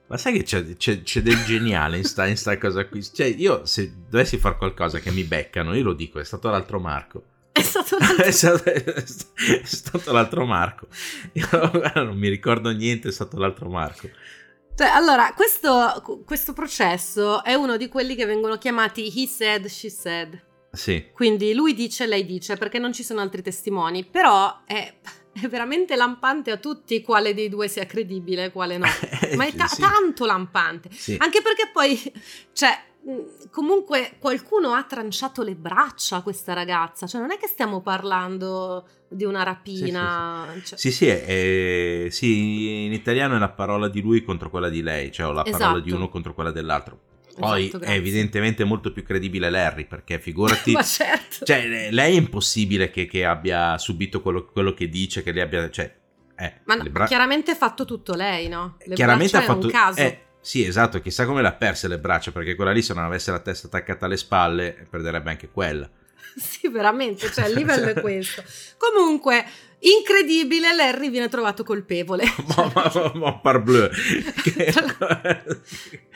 Ma sai che c'è, c'è- c'è del geniale in sta, in sta cosa qui? Cioè, io se dovessi fare qualcosa che mi beccano, io lo dico, è stato l'altro Marco. È stato l'altro è, stato, è stato l'altro Marco. Io non mi ricordo niente, è stato l'altro Marco. Cioè, allora, questo, questo processo è uno di quelli che vengono chiamati he said, she said. Sì. Quindi lui dice, lei dice, perché non ci sono altri testimoni. Però è, è veramente lampante a tutti quale dei due sia credibile e quale no. Ma è ta- Sì, tanto lampante. sì. Anche perché poi, cioè, comunque qualcuno ha tranciato le braccia a questa ragazza, cioè non è che stiamo parlando di una rapina. Sì, sì, sì. cioè- Sì, sì, è- è- sì, in italiano è la parola di lui contro quella di lei, cioè o la parola Esatto. di uno contro quella dell'altro. Poi Esatto, è evidentemente molto più credibile Larry, perché figurati... Ma certo. Cioè, le- lei è impossibile che, che abbia subito quello, quello che dice, che lei abbia... Cioè, eh, Ma no, bra- chiaramente ha fatto tutto lei, no? Le chiaramente ha fatto... un caso. eh, sì, esatto, chissà come le ha perse le braccia, perché quella lì se non avesse la testa attaccata alle spalle, perderebbe anche quella. Sì, veramente, cioè il livello è questo. Comunque, incredibile, Larry viene trovato colpevole. ma, ma, ma, parbleu.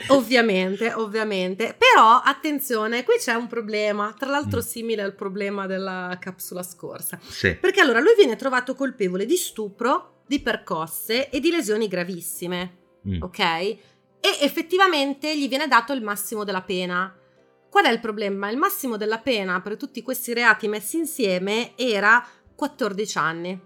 Ovviamente, ovviamente. Però, attenzione, qui c'è un problema, tra l'altro Mm. simile al problema della capsula scorsa. sì. Perché allora lui viene trovato colpevole di stupro, di percosse e di lesioni gravissime, Mm. ok? E effettivamente gli viene dato il massimo della pena. Qual è il problema? Il massimo della pena per tutti questi reati messi insieme era 14 anni.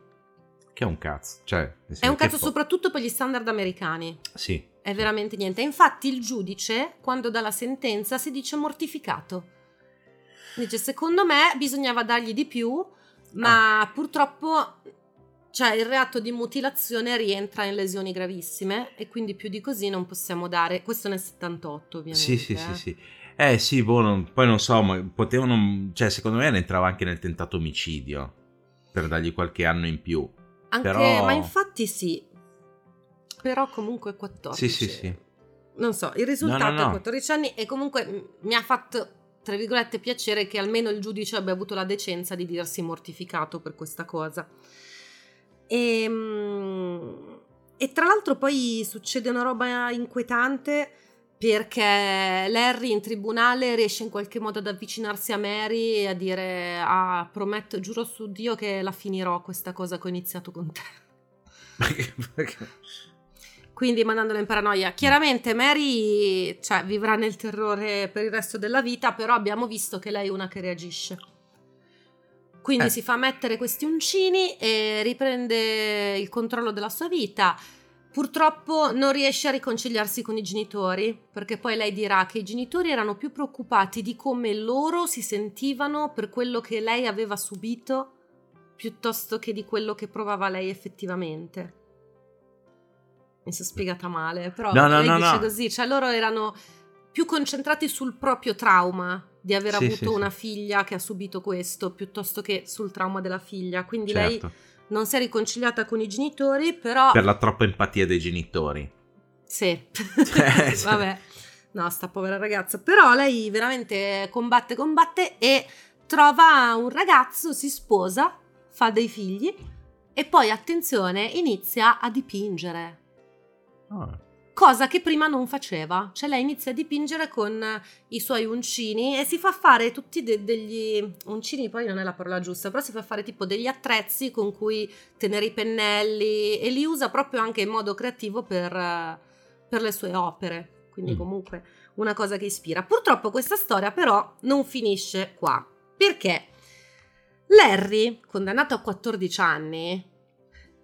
Che è un cazzo. Cioè, È un cazzo po- soprattutto per gli standard americani. Sì. È veramente niente. Infatti il giudice, quando dà la sentenza, si dice mortificato. Dice, secondo me bisognava dargli di più, ma Ah. purtroppo cioè, il reato di mutilazione rientra in lesioni gravissime e quindi più di così non possiamo dare. Questo nel 78, ovviamente. Sì, sì, eh. sì, sì. Eh sì, boh, non- poi non so, ma potevano... Cioè, secondo me ne entrava anche nel tentato omicidio. Per dargli qualche anno in più. Anche, Però- Ma infatti sì. Però comunque 14. Sì, sì, sì. Non so, il risultato No, no, no. è 14 anni e comunque m- mi ha fatto, tra virgolette, piacere che almeno il giudice abbia avuto la decenza di dirsi mortificato per questa cosa. E, mm, e tra l'altro poi succede una roba inquietante perché Larry in tribunale riesce in qualche modo ad avvicinarsi a Mary e a dire ah prometto, giuro su Dio che la finirò questa cosa che ho iniziato con te. Quindi mandandola in paranoia. Chiaramente Mary cioè, vivrà nel terrore per il resto della vita, però abbiamo visto che lei è una che reagisce. Quindi Eh. si fa mettere questi uncini e riprende il controllo della sua vita. Purtroppo non riesce a riconciliarsi con i genitori, perché poi lei dirà che i genitori erano più preoccupati di come loro si sentivano per quello che lei aveva subito, piuttosto che di quello che provava lei effettivamente. Mi sono spiegata male, però No, no, lei no, dice così, cioè loro erano più concentrati sul proprio trauma di aver Sì, avuto sì, sì. una figlia che ha subito questo, piuttosto che sul trauma della figlia. Quindi lei certo. non si è riconciliata con i genitori, però... Per la troppa empatia dei genitori. Sì, sì. vabbè, no, sta povera ragazza. Però lei veramente combatte, combatte e trova un ragazzo, si sposa, fa dei figli e poi, attenzione, inizia a dipingere. Ah. Cosa che prima non faceva, cioè lei inizia a dipingere con i suoi uncini e si fa fare tutti de- degli uncini, poi non è la parola giusta, però si fa fare tipo degli attrezzi con cui tenere i pennelli e li usa proprio anche in modo creativo per, eh, per le sue opere. Quindi Mm. comunque una cosa che ispira. Purtroppo questa storia però non finisce qua, perché Larry, condannato a 14 anni,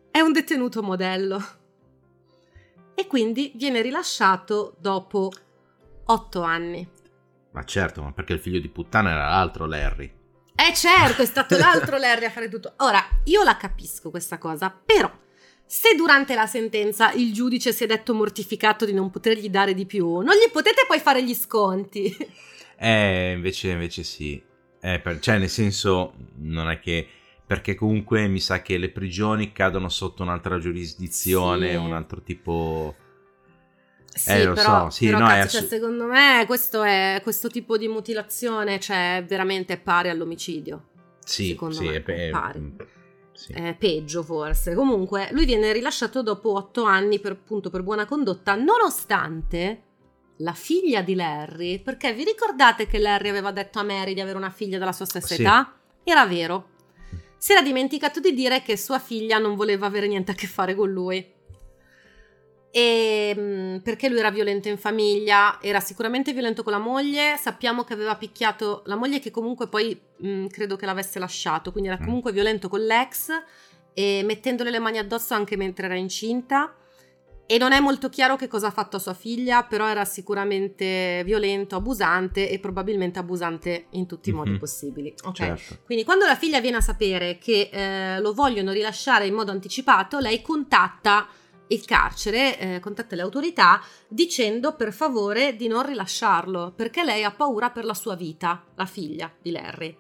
è un detenuto modello e quindi viene rilasciato dopo 8 anni. Ma certo, ma perché il figlio di puttana era l'altro Larry. Eh certo, è stato l'altro Larry a fare tutto. Ora, io la capisco questa cosa, però se durante la sentenza il giudice si è detto mortificato di non potergli dare di più, non gli potete poi fare gli sconti. Eh, invece, invece sì. Eh, per- cioè, nel senso, non è che... Perché comunque mi sa che le prigioni cadono sotto un'altra giurisdizione, Sì. un altro tipo... Sì, Eh, lo però, so, sì, però no, cazzo, cioè, secondo me questo, è, questo tipo di mutilazione cioè, veramente pari all'omicidio. Sì, Secondo sì, me è, è- pari. mm, sì. Eh, peggio forse. Comunque, lui viene rilasciato dopo otto anni per, appunto, per buona condotta, nonostante la figlia di Larry, perché vi ricordate che Larry aveva detto a Mary di avere una figlia della sua stessa Sì. età? Era vero. Si era dimenticato di dire che sua figlia non voleva avere niente a che fare con lui. E, mm, perché lui era violento in famiglia, era sicuramente violento con la moglie, sappiamo che aveva picchiato la moglie che comunque poi mm, credo che l'avesse lasciato, quindi era Mm. comunque violento con l'ex e mettendole le mani addosso anche mentre era incinta e non è molto chiaro che cosa ha fatto a sua figlia, però era sicuramente violento, abusante e probabilmente abusante in tutti i modi Mhm. possibili. Ok. Certo. Quindi quando la figlia viene a sapere che eh, lo vogliono rilasciare in modo anticipato, lei contatta il carcere, eh, contatta le autorità dicendo per favore di non rilasciarlo, perché lei ha paura per la sua vita, la figlia di Larry.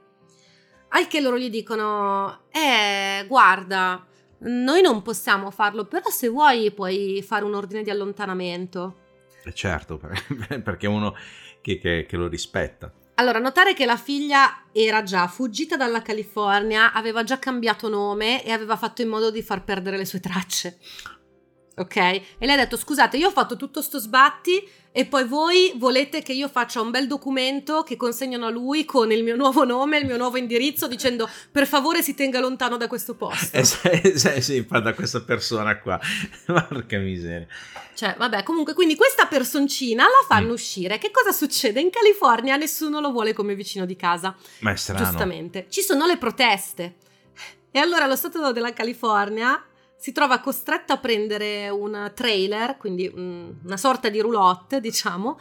Al che loro gli dicono, eh, guarda, noi non possiamo farlo, però se vuoi puoi fare un ordine di allontanamento. Eh, Certo, per- perché uno che, che- che lo rispetta. Allora, notare che la figlia era già fuggita dalla California, aveva già cambiato nome e aveva fatto in modo di far perdere le sue tracce. Ok? E lei ha detto: Scusate, io ho fatto tutto sto sbatti e poi voi volete che io faccia un bel documento che consegnano a lui con il mio nuovo nome, il mio nuovo indirizzo, dicendo per favore si tenga lontano da questo posto. Eh, sì, sì, sì, fa da questa persona qua. Porca miseria. Cioè, vabbè, comunque, quindi questa personcina la fanno Mm. uscire. Che cosa succede? In California nessuno lo vuole come vicino di casa. Ma è strano. Giustamente. Ci sono le proteste. E allora lo Stato della California si trova costretto a prendere un trailer, quindi mm, una sorta di roulotte, diciamo,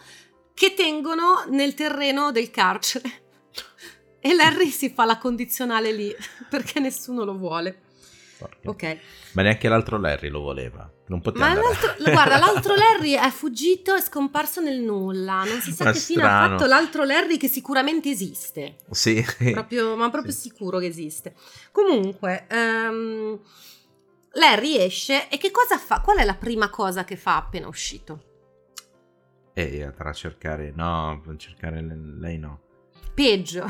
che tengono nel terreno del carcere. E Larry si fa la condizionale lì, perché nessuno lo vuole. Porca- Ok. Ma neanche l'altro Larry lo voleva. Non poteva Ma l'altro, guarda, l'altro Larry è fuggito e scomparso nel nulla. Non si sa Ma che fine ha fatto l'altro Larry che sicuramente esiste. Sì. Proprio- ma proprio Sì. sicuro che esiste. Comunque, ehm, Larry esce e che cosa fa? Qual è la prima cosa che fa appena uscito? E andrà a cercare... No, cercare le- lei no. Peggio.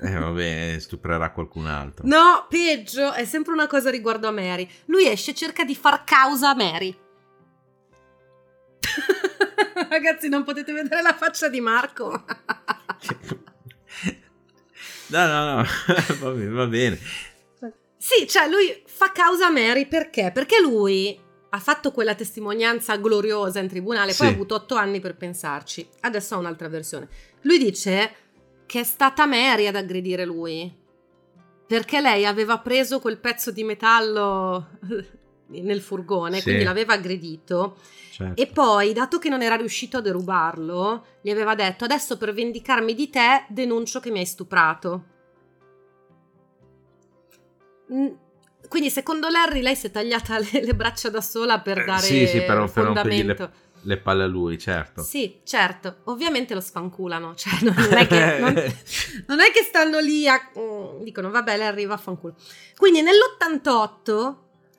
Eh, vabbè, stuprerà qualcun altro. No, peggio. È sempre una cosa riguardo a Mary. Lui esce e cerca di far causa a Mary. Ragazzi, non potete vedere la faccia di Marco. No, no, no, va bene, va bene. Sì, cioè lui fa causa a Mary perché? Perché lui ha fatto quella testimonianza gloriosa in tribunale, poi Sì. ha avuto otto anni per pensarci. Adesso ha un'altra versione. Lui dice che è stata Mary ad aggredire lui. Perché lei aveva preso quel pezzo di metallo nel furgone, Sì. quindi l'aveva aggredito. Certo. E poi, dato che non era riuscito a derubarlo, gli aveva detto: Adesso per vendicarmi di te, denuncio che mi hai stuprato. Mm, Quindi, secondo Larry, lei si è tagliata le, le braccia da sola per Eh, dare sì, sì, per- per rompergli fondamento. Le palle a lui, certo. Sì, certo. Ovviamente lo sfanculano. Cioè, non è che, non, non è che stanno lì a. mm, dicono, vabbè, Larry va a fanculo. Quindi, nell'88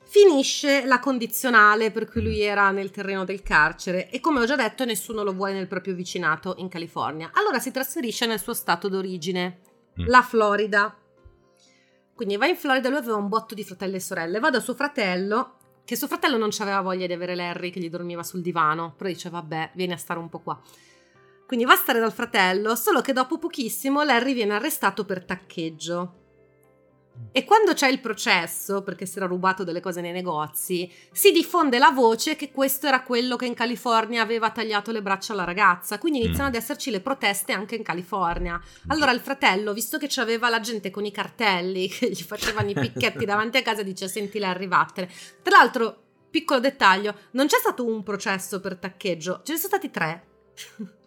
finisce la condizionale per cui lui era nel terreno del carcere e come ho già detto nessuno lo vuole nel proprio vicinato in California. Allora si trasferisce nel suo stato d'origine, Mm. la Florida. Quindi va in Florida, lui aveva un botto di fratelli e sorelle, va da suo fratello, che suo fratello non aveva voglia di avere Larry che gli dormiva sul divano, però dice vabbè, vieni a stare un po' qua. Quindi va a stare dal fratello, solo che dopo pochissimo Larry viene arrestato per taccheggio. E quando c'è il processo, perché si era rubato delle cose nei negozi, si diffonde la voce che questo era quello che in California aveva tagliato le braccia alla ragazza. Quindi iniziano Mm. ad esserci le proteste anche in California. Allora il fratello, visto che c'aveva la gente con i cartelli che gli facevano i picchetti davanti a casa, dice: Senti, Larry, vattene. Tra l'altro, piccolo dettaglio: non c'è stato un processo per taccheggio, ce ne sono stati tre.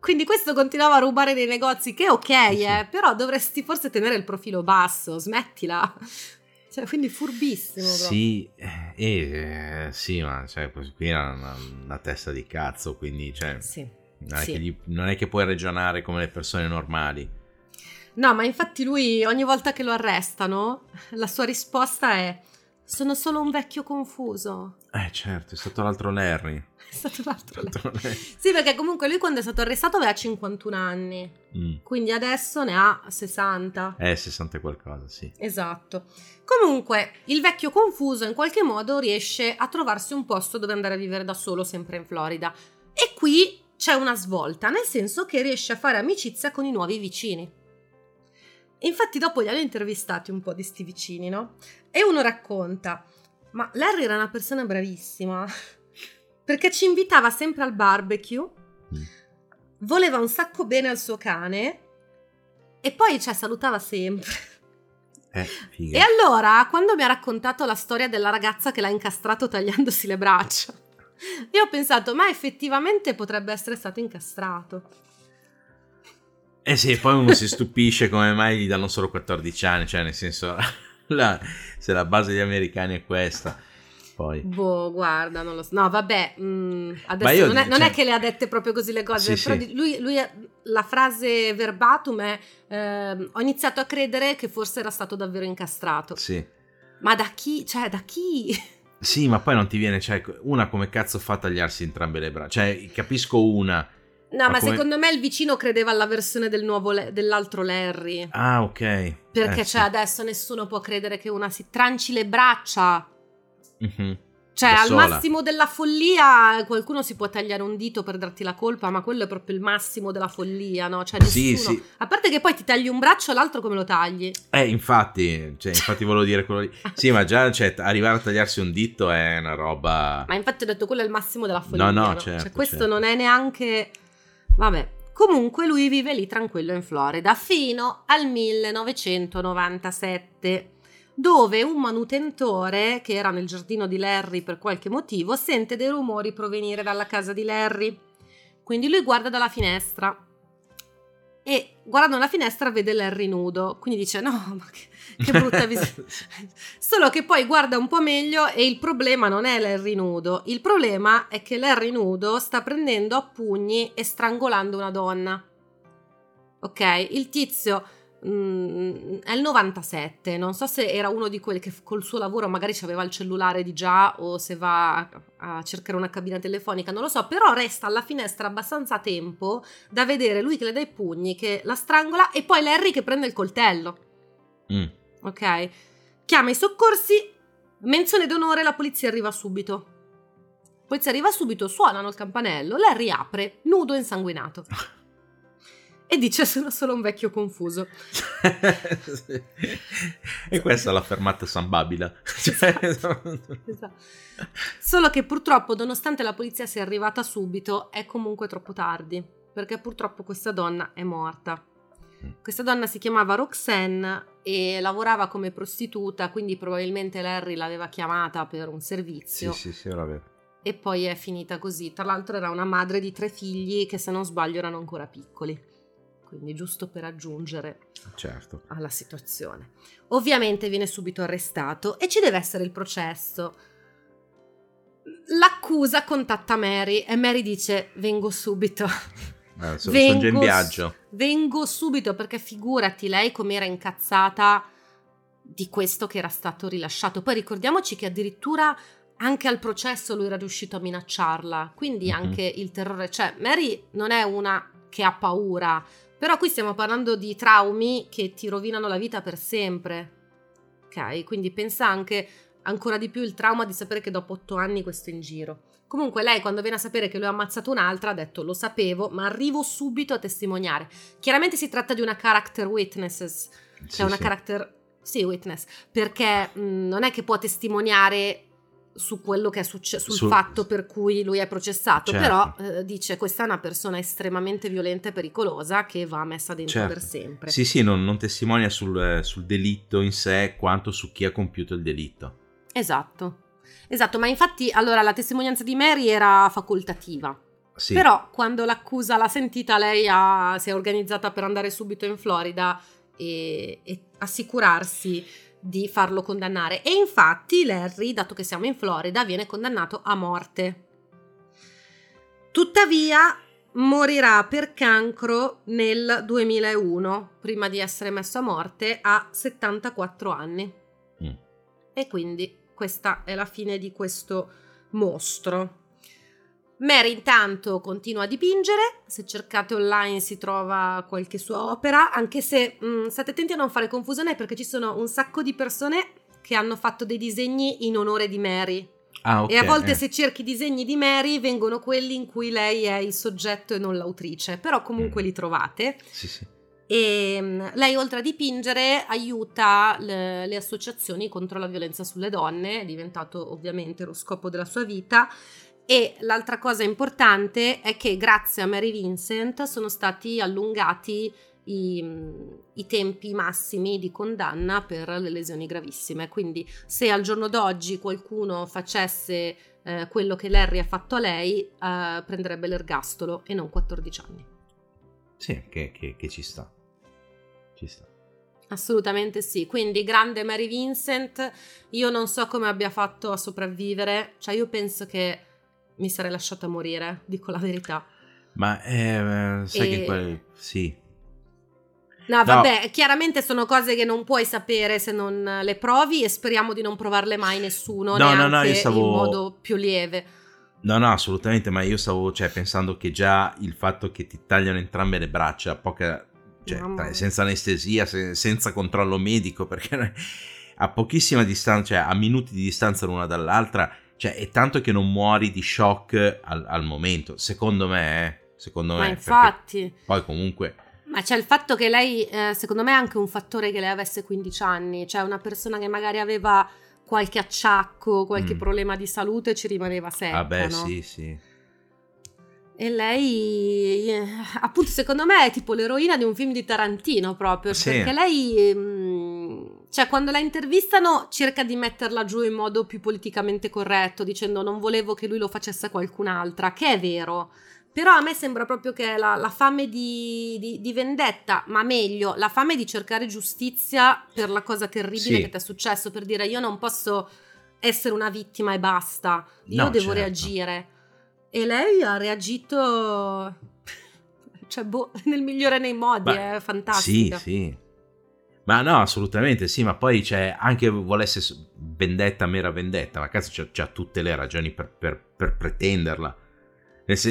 Quindi questo continuava a rubare nei negozi, che ok, eh, però dovresti forse tenere il profilo basso, smettila. Cioè, quindi furbissimo. Sì, eh, eh, sì, ma cioè, qui era una, una testa di cazzo, quindi cioè, Sì. non, è sì. che gli- non è che puoi ragionare come le persone normali. No, ma infatti lui ogni volta che lo arrestano, la sua risposta è: Sono solo un vecchio confuso. Eh certo, è stato l'altro Larry. È stato l'altro. L'altro Larry. Sì, perché comunque lui quando è stato arrestato aveva 51 anni, Mm. quindi adesso ne ha 60. Eh, 60 e qualcosa, sì. Esatto. Comunque, il vecchio confuso in qualche modo riesce a trovarsi un posto dove andare a vivere da solo, sempre in Florida. E qui c'è una svolta, nel senso che riesce a fare amicizia con i nuovi vicini. Infatti, dopo li hanno intervistati un po' di sti vicini, no? E uno racconta: Ma Larry era una persona bravissima perché ci invitava sempre al barbecue, Mm. voleva un sacco bene al suo cane e poi ci salutava sempre. Eh. E allora, quando mi ha raccontato la storia della ragazza che l'ha incastrato tagliandosi le braccia, Io ho pensato, ma effettivamente potrebbe essere stato incastrato. Eh sì, poi uno si stupisce come mai gli danno solo 14 anni, cioè nel senso, la, se la base degli americani è questa. Poi. Boh, guarda, non lo so. No, vabbè, mh, mm, adesso non è, non, cioè... è, che le ha dette proprio così le cose, sì, però sì. Lui, lui, la frase verbatim è eh, ho iniziato a credere che forse era stato davvero incastrato. Sì. Ma da chi? Cioè, da chi? Sì, ma poi non ti viene, cioè, una come cazzo fa a tagliarsi entrambe le braccia? Cioè, capisco una. No, ma, Ma come- secondo me il vicino credeva alla versione del nuovo Le- dell'altro Larry. Ah, ok. Perché Eh, cioè, adesso nessuno può credere che una si tranci le braccia. sì. Mhm. Cioè, Da al sola. massimo della follia qualcuno si può tagliare un dito per darti la colpa, ma quello è proprio il massimo della follia, no? Cioè, Sì, nessuno. sì. A parte che poi ti tagli un braccio, l'altro come lo tagli? Eh, infatti, cioè, infatti volevo dire quello lì. Sì, ma già cioè, arrivare a tagliarsi un dito è una roba... Ma infatti ho detto quello è il massimo della follia. No, no, certo, Cioè, questo certo. non è neanche... Vabbè. Comunque lui vive lì tranquillo in Florida fino al 1997, dove un manutentore che era nel giardino di Larry per qualche motivo sente dei rumori provenire dalla casa di Larry. Quindi lui guarda dalla finestra e guardando la finestra vede Larry nudo, quindi dice no, ma che, che brutta visione. Solo che poi guarda un po' meglio e il problema non è Larry nudo, il problema è che Larry nudo sta prendendo a pugni e strangolando una donna. Ok, il tizio mm, è il 97, non so se era uno di quelli che col suo lavoro magari aveva il cellulare di già o se va a, a cercare una cabina telefonica, non lo so, però resta alla finestra abbastanza tempo da vedere lui che le dà i pugni, che la strangola e poi Larry che prende il coltello Mm. ok? Chiama i soccorsi, menzione d'onore, la polizia arriva subito. Polizia arriva subito, suonano il campanello, lei riapre, nudo e insanguinato. E dice sono solo un vecchio confuso. e questa è la fermata San Babila. Cioè, Esatto. Solo che purtroppo, nonostante la polizia sia arrivata subito, è comunque troppo tardi, perché purtroppo questa donna è morta. Questa donna si chiamava Roxanne e lavorava come prostituta, quindi probabilmente Larry l'aveva chiamata per un servizio. sì, sì, sì, vedo. e poi è finita così. Tra l'altro era una madre di tre figli che se non sbaglio erano ancora piccoli. Quindi giusto per aggiungere Certo. alla situazione. Ovviamente viene subito arrestato e ci deve essere il processo. L'accusa contatta Mary e Mary dice vengo subito. Eh, sono, sono in Vengo viaggio. Vengo subito perché figurati lei com'era incazzata di questo che era stato rilasciato. Poi ricordiamoci che addirittura anche al processo lui era riuscito a minacciarla, quindi Mhm. anche il terrore. Cioè, Mary non è una che ha paura, però qui stiamo parlando di traumi che ti rovinano la vita per sempre. Ok, quindi pensa anche ancora di più il trauma di sapere che dopo otto anni questo è in giro. Comunque lei quando viene a sapere che lui ha ammazzato un'altra ha detto lo sapevo ma arrivo subito a testimoniare. Chiaramente si tratta di una character witnesses, cioè Sì, una sì. character sì, witness, perché mh, non è che può testimoniare su quello che è successo, sul Sul- fatto per cui lui è processato, Certo. però eh, dice questa è una persona estremamente violenta e pericolosa che va messa dentro Certo. per sempre. Sì, sì, non, non testimonia sul, eh, sul delitto in sé quanto su chi ha compiuto il delitto. Esatto. Esatto, ma infatti allora la testimonianza di Mary era facoltativa. Sì. Però quando l'accusa l'ha sentita, lei ha- si è organizzata per andare subito in Florida e, e assicurarsi di farlo condannare. E infatti Larry, dato che siamo in Florida, viene condannato a morte. Tuttavia morirà per cancro nel 2001, prima di essere messo a morte a 74 anni. Mm. E quindi questa è la fine di questo mostro. Mary intanto continua a dipingere, se cercate online si trova qualche sua opera, anche se mh, state attenti a non fare confusione perché ci sono un sacco di persone che hanno fatto dei disegni in onore di Mary Ah, ok. e a volte eh. se cerchi disegni di Mary vengono quelli in cui lei è il soggetto e non l'autrice, però comunque Mm. li trovate. Sì, sì. E mm, lei, oltre a dipingere, aiuta le, le associazioni contro la violenza sulle donne, è diventato ovviamente lo scopo della sua vita. E l'altra cosa importante è che grazie a Mary Vincent sono stati allungati i, i tempi massimi di condanna per le lesioni gravissime. Quindi, se al giorno d'oggi qualcuno facesse eh, quello che Larry ha fatto a lei, eh, prenderebbe l'ergastolo e non 14 anni. Sì, che, che, che ci sta. Ci sta. Assolutamente sì, quindi grande Mary Vincent, io non so come abbia fatto a sopravvivere, cioè io penso che mi sarei lasciata morire, dico la verità. Ma eh, sai E- che quel... Sì. No, vabbè, chiaramente sono cose che non puoi sapere se non le provi e speriamo di non provarle mai nessuno, No, no, no, io stavo- in modo più lieve. No, no, assolutamente, ma io stavo cioè, pensando che già il fatto che ti tagliano entrambe le braccia, poca, cioè, mia. senza anestesia, se- senza controllo medico, perché a pochissima distanza, cioè a minuti di distanza l'una dall'altra, cioè è tanto che non muori di shock al, al momento, secondo me, eh, secondo Ma me. perché infatti, Poi comunque... ma c'è il fatto che lei, eh, secondo me è anche un fattore che lei avesse 15 anni, cioè una persona che magari aveva qualche acciacco, qualche Mm. problema di salute ci rimaneva secca, Vabbè, no? sì, sì. E lei, eh, appunto, secondo me è tipo l'eroina di un film di Tarantino proprio, Sì. perché lei, mm, cioè quando la intervistano cerca di metterla giù in modo più politicamente corretto, dicendo non volevo che lui lo facesse a qualcun'altra, che è vero. Però a me sembra proprio che la, la fame di, di- di vendetta, ma meglio, la fame di cercare giustizia per la cosa terribile Sì. che ti è successo, per dire io non posso essere una vittima e basta, io No, devo certo. reagire. E lei ha reagito, cioè, boh, nel migliore nei modi, Beh, è fantastica. Sì, sì. Ma no, assolutamente sì, ma poi c'è anche volesse vendetta, mera vendetta, ma cazzo c'ha, c'ha tutte le ragioni per, per- per pretenderla.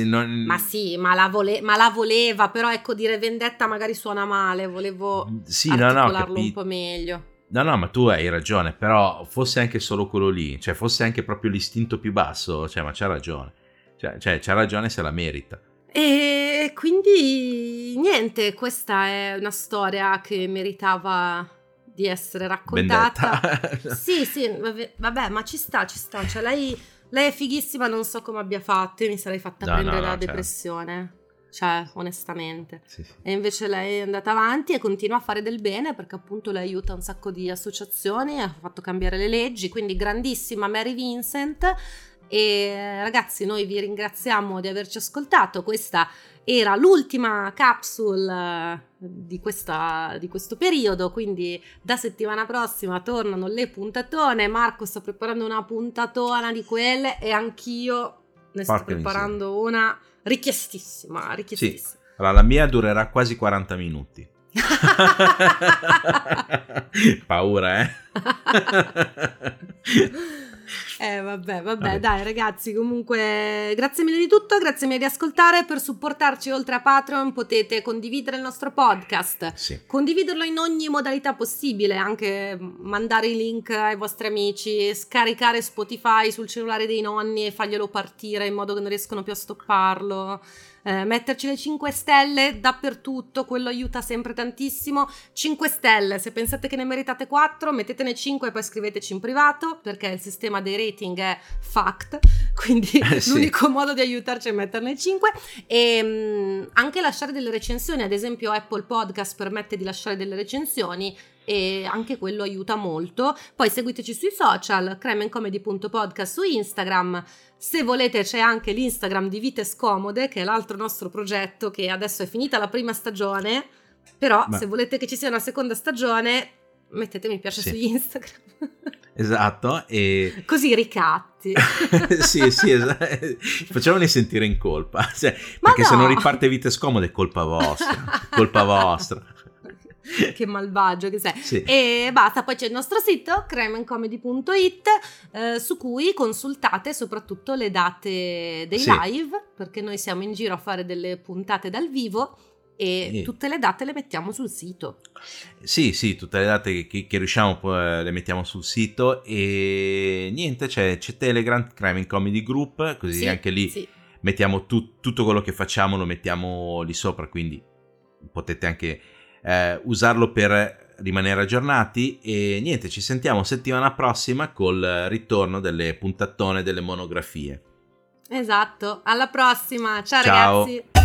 Non- Ma sì, ma la, vole- ma la voleva, però ecco dire vendetta magari suona male, volevo Sì, no, no, articolarlo un po' meglio. No, no, ma tu hai ragione, però fosse anche solo quello lì, cioè fosse anche proprio l'istinto più basso, cioè ma c'ha ragione. Cioè, cioè c'ha ragione se la merita. E quindi niente, questa è una storia che meritava di essere raccontata. Vendetta. Sì, sì, vabbè, vabbè, ma ci sta, ci sta. Cioè, lei, lei è fighissima, non so come abbia fatto. Io mi sarei fatta No, prendere no, no, certo. depressione. Cioè, onestamente. Sì, sì. E invece lei è andata avanti e continua a fare del bene perché appunto lei aiuta un sacco di associazioni, ha fatto cambiare le leggi, quindi grandissima Mary Vincent. E ragazzi, noi vi ringraziamo di averci ascoltato. Questa era l'ultima capsule eh, di, questa- di questo periodo, quindi da settimana prossima tornano le puntatone. Marco sta preparando una puntatona di quelle e anch'io ne sto Porca preparando una richiestissima, richiestissima. Allora, la mia durerà quasi 40 minuti. Paura, eh? Eh vabbè, vabbè, Vabbè. dai ragazzi, comunque grazie mille di tutto, grazie mille di ascoltare, per supportarci oltre a Patreon potete condividere il nostro podcast, sì. condividerlo in ogni modalità possibile, anche mandare i link ai vostri amici, scaricare Spotify sul cellulare dei nonni e farglielo partire in modo che non riescono più a stopparlo. Eh, metterci le 5 stelle dappertutto, quello aiuta sempre tantissimo. 5 stelle, se pensate che ne meritate 4, mettetene 5 e poi scriveteci in privato, perché il sistema dei rating è fact, quindi Eh, sì. l'unico modo di aiutarci è metterne 5. E mm, anche lasciare delle recensioni, ad esempio Apple Podcast permette di lasciare delle recensioni e anche quello aiuta molto. Poi seguiteci sui social, cremencomedy.podcast su Instagram. Se volete c'è anche l'Instagram di Vite Scomode, che è l'altro nostro progetto che adesso è finita la prima stagione, però Ma- se volete che ci sia una seconda stagione mettete mi piace Sì. su Instagram. Esatto, e... Così ricatti. sì, sì, esatto. Facciamoli sentire in colpa. Cioè, perché se no! non riparte vite scomode è colpa vostra. colpa vostra. che malvagio che sei. Sì. E basta, poi c'è il nostro sito cremencomedy.it eh, su cui consultate soprattutto le date dei Sì. live perché noi siamo in giro a fare delle puntate dal vivo e Sì. tutte le date le mettiamo sul sito. Sì, sì, tutte le date che, che riusciamo eh, le mettiamo sul sito e niente, c'è, c'è Telegram, Crime in Comedy Group, così Sì, anche lì sì. mettiamo tu- tutto quello che facciamo, lo mettiamo lì sopra, quindi potete anche eh, usarlo per rimanere aggiornati e niente, ci sentiamo settimana prossima col ritorno delle puntatone delle monografie. Esatto, alla prossima, ciao. Ciao. ragazzi.